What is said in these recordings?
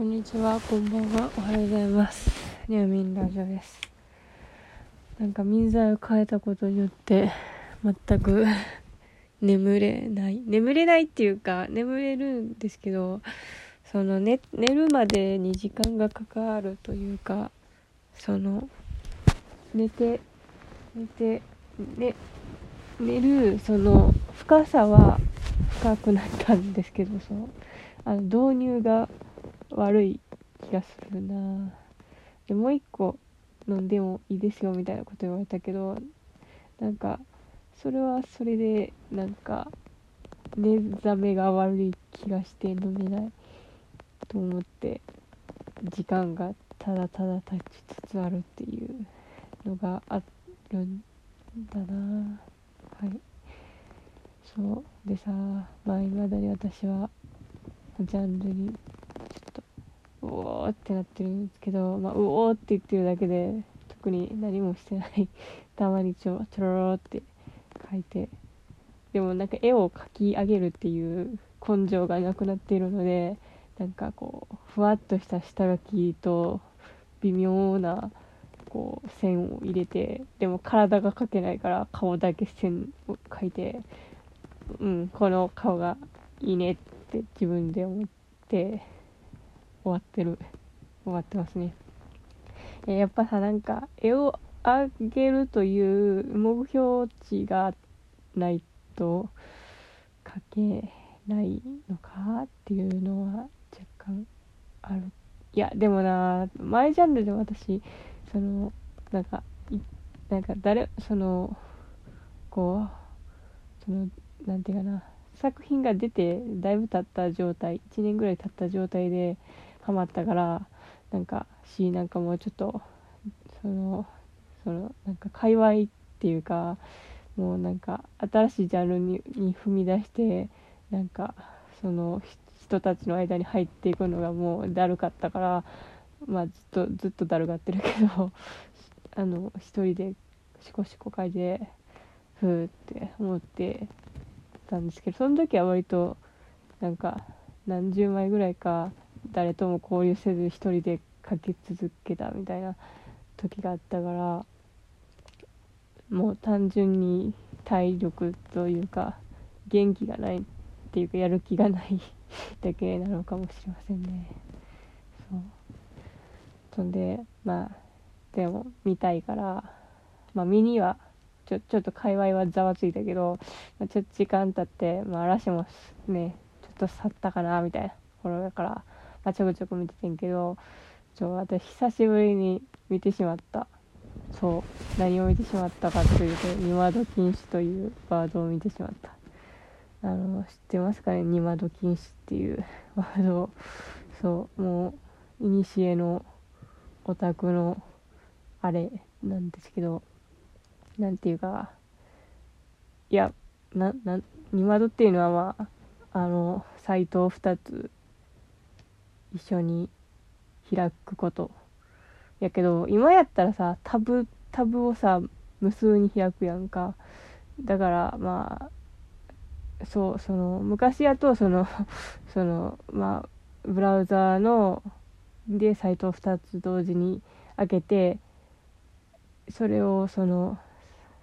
こんにちは、こんばんは、おはようございます。ニャーミンラジオです。なんか水剤を変えたことによって、全く 眠れない。眠れないっていうか、眠れるんですけど、その寝寝るまでに時間がかかるというか、その、寝て、寝て、ね、寝る、その、深さは深くなったんですけど、その、あの導入が悪い気がするな。でもう一個飲んでもいいですよみたいなこと言われたけどなんかそれはそれでなんか寝覚めが悪い気がして飲めない。と思って時間がただただ経ちつつあるっていうのがあるんだな。はい。そう。でさまあいまだに私はジャンルにうおーってなってるんですけど、まあ、うおーって言ってるだけで特に何もしてない。たまにちょちょろろって書いて。でもなんか絵を描き上げるっていう根性がなくなっているのでなんかこうふわっとした下書きと微妙なこう線を入れてでも体が描けないから顔だけ線を描いてうんこの顔がいいねって自分で思って。終わってる。終わってますね。やっぱさなんか絵を上げるという目標値がないと描けないのかっていうのは若干ある。いやでもな前ジャンルで私そのなんかいなんか誰そのこうそのなんていうかな作品が出てだいぶ経った状態1年ぐらい経った状態でハマったからなんかしなんかもうちょっとそのそのなんか界隈っていうかもうなんか新しいジャンルにに踏み出してなんかその人たちの間に入っていくのがもうだるかったからまあずっとずっとだるがってるけど あの一人でシコシコ書いてふーって思ってたんですけどその時は割となんか何十枚ぐらいか誰とも交流せず一人で書き続けたみたいな時があったからもう単純に体力というか元気がないっていうかやる気がない だけなのかもしれませんね。そう。そんでまあでも見たいからまあ見にはちょちょっと界隈はざわついたけど、まあ、ちょっと時間経って、まあ、嵐もねちょっと去ったかなみたいな頃だから、まあ、ちょこちょこ見ててんけどちょ私久しぶりに見てしまった。そう。何を見てしまったかというと「二窓禁止」というワードを見てしまった。あの知ってますかね？二窓禁止っていう ワードを。そう。もう古のオタクのあれなんですけどなんていうか。いやなな二窓っていうのはまああのサイトを2つ一緒に開くことやけど今やったらさタブタブをさ無数に開くやんか。だからまあそうその昔やとその そのまあブラウザーのでサイトを2つ同時に開けてそれをその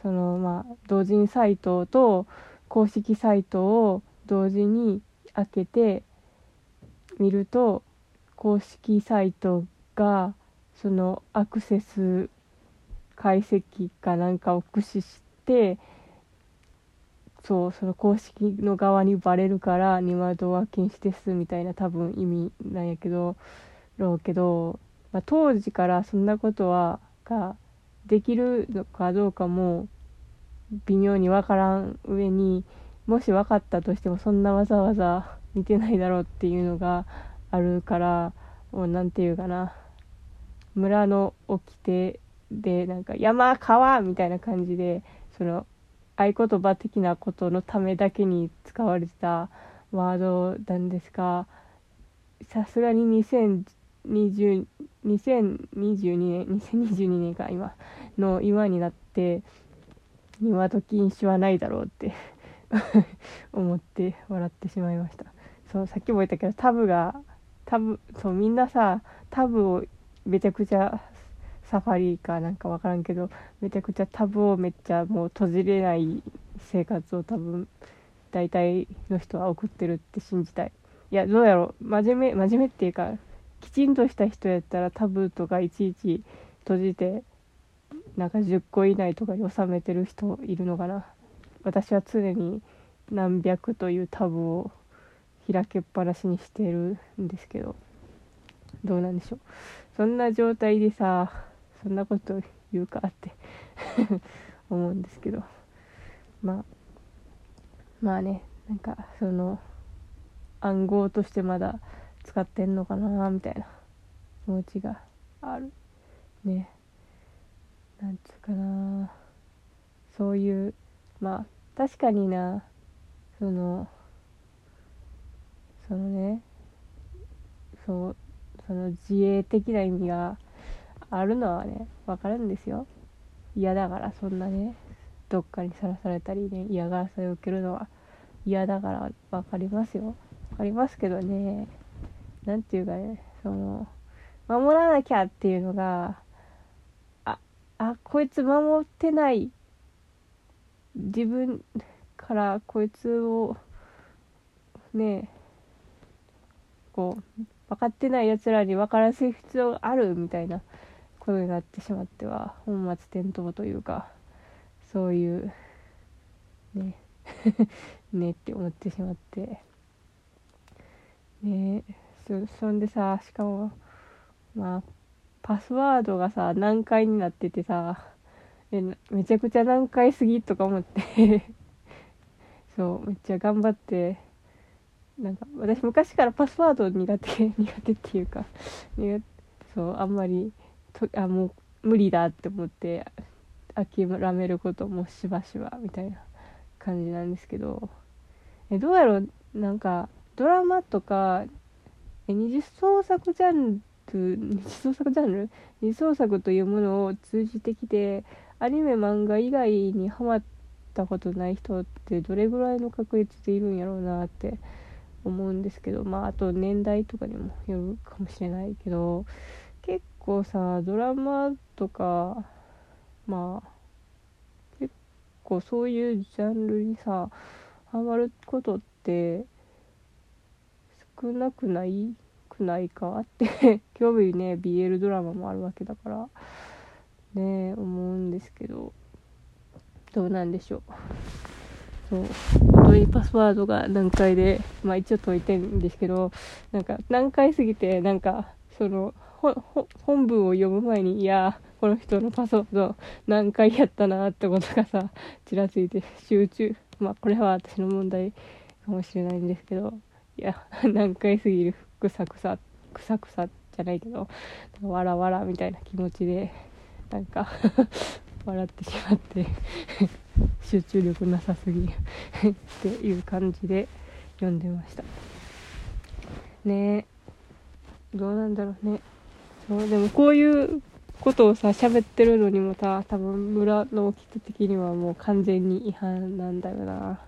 そのまあ同人サイトと公式サイトを同時に開けて見ると公式サイトがそのアクセス解析かなんかを駆使してそうその公式の側にバレるから二窓は禁止ですみたいな多分意味なんやけどろうけど、まあ、当時からそんなことはができるのかどうかも微妙に分からん上にもし分かったとしてもそんなわざわざ見てないだろうっていうのがあるからもうなんていうかな。村の掟でなんか山川みたいな感じでその合言葉的なことのためだけに使われてたワードなんですがさすがに2020 2022年2022年か今の今になって今時禁止はないだろうって 思って笑ってしまいました。そうさっきも言ったけどタブがタブそうみんなさタブをめちゃくちゃサファリかなんか分からんけどめちゃくちゃタブをめっちゃもう閉じれない生活を多分大体の人は送ってるって信じたい。いやどうやろう。真面目真面目っていうかきちんとした人やったらタブとかいちいち閉じてなんか10個以内とかに収めてる人いるのかな。私は常に何百というタブを開けっぱなしにしてるんですけどどうなんでしょう。そんな状態でさそんなこと言うかって 思うんですけど。まあまあねなんかその暗号としてまだ使ってんのかなみたいな気持ちがあるね。なんつうかな。そういうまあ確かになそのそのねそうその自衛的な意味があるのはね分かるんですよ。嫌だからそんなねどっかにさらされたりね嫌がらせを受けるのは嫌だから分かりますよ。分かりますけどね何て言うかねその守らなきゃっていうのがああこいつ守ってない自分からこいつをねこう分かってないやつらに分からせる必要があるみたいなことになってしまっては本末転倒というかそういうね ねって思ってしまって。ねそそんでさしかもまあパスワードがさ難解になっててさめちゃくちゃ難解すぎとか思って。そうめっちゃ頑張ってなんか私昔からパスワード苦手 苦手っていうかそうあんまりとあもう無理だって思って諦めることもしばしばみたいな感じなんですけどえどうやろう？なんかドラマとかえ二次創作ジャンル二次創作ジャンル？二次創作というものを通じてきてアニメ漫画以外にハマったことない人ってどれぐらいの確率でいるんやろうなって思うんですけどまああと年代とかにもよるかもしれないけど結構さドラマとかまあ結構そういうジャンルにさハマることって少なくないくないかって 興味ね BL ドラマもあるわけだからね思うんですけどどうなんでしょう。そう。本当にパスワードが難解でまあ一応解いてるんですけどなんか難解すぎてなんかその本文を読む前にいやこの人のパスワード何回やったなってことがさちらついて集中。まあこれは私の問題かもしれないんですけどいや何回すぎるくさくさくさくさじゃないけどわらわらみたいな気持ちでなんか笑ってしまって 集中力なさすぎ っていう感じで読んでました。ねえどうなんだろうね。そうでもこういうことをさ喋ってるのにもさ多分村の人的にはもう完全に違反なんだよな。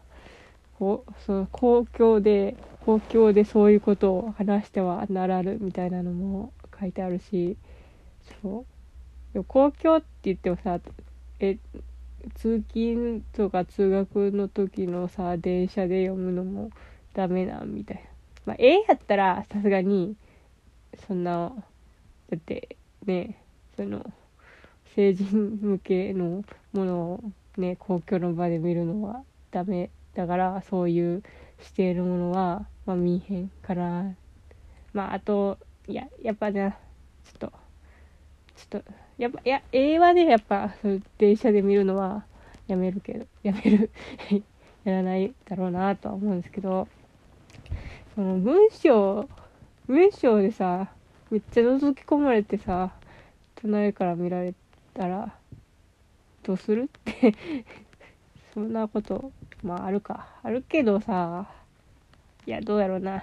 こうそう公共で公共でそういうことを話してはならぬみたいなのも書いてあるしそう。公共って言ってもさえ通勤とか通学の時のさ電車で読むのもダメなみたいな。まあ絵やったらさすがにそんなだってねその成人向けのものをね公共の場で見るのはダメだからそういうしているものは、まあ、見えへんから。まああといややっぱねちょっとちょっとやっぱいや映画でやっぱそう電車で見るのはやめるけどやめる やらないだろうなとは思うんですけどその文章文章でさめっちゃ覗き込まれてさ隣から見られたらどうするって そんなことまああるか。あるけどさいやどうやろうな。い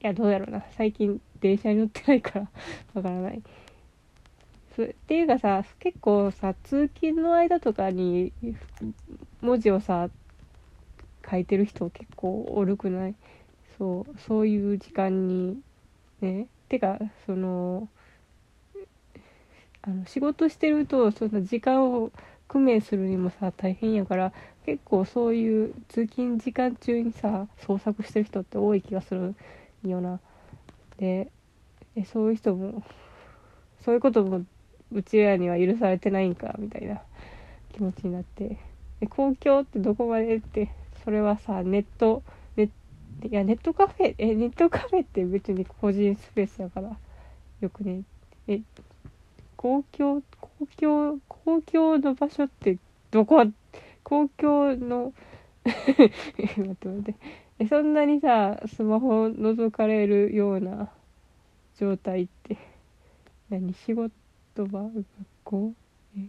やどうやろうな。最近電車に乗ってないからわからない。っていうかさ結構さ通勤の間とかに文字をさ書いてる人結構おるくない？そうそういう時間にねてかそのあの仕事してるとその時間を工面するにもさ大変やから結構そういう通勤時間中にさ創作してる人って多い気がするよな。でそういう人もそういうこともうちらには許されてないんかみたいな気持ちになって。で公共ってどこまでってそれはさネットネいやネットカフェえネットカフェって別に個人スペースやから。よくね。え公共公共公共の場所ってどこ？公共の 待って待って。えそんなにさスマホ覗かれるような状態って何？仕事？場学校？え？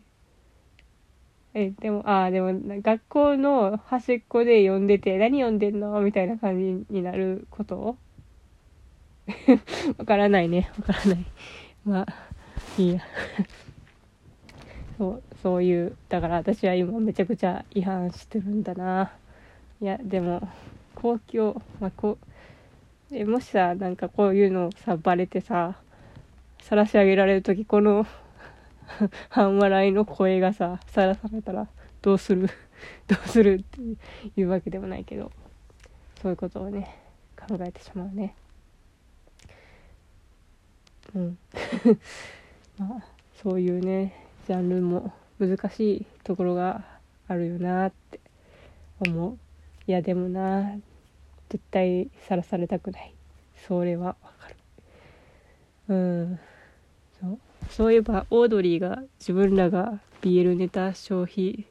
えでもああでも学校の端っこで読んでて何読んでんの？みたいな感じになること？わからないね。わからない。まあいいや。そうそういうだから私は今めちゃくちゃ違反してるんだな。いやでも公共まあこうえもしさなんかこういうのさバレてさ晒し上げられる時この 半笑いの声がささらされたらどうする？どうするっていうわけでもないけどそういうことをね考えてしまうね。うん。まあそういうねジャンルも難しいところがあるよなって思う。いやでもな絶対さらされたくない。それは。うん。そうそういえばオードリーが自分らが BL ネタ消費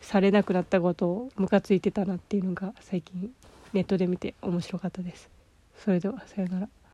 されなくなったことをムカついてたなっていうのが最近ネットで見て面白かったです。それではさようなら。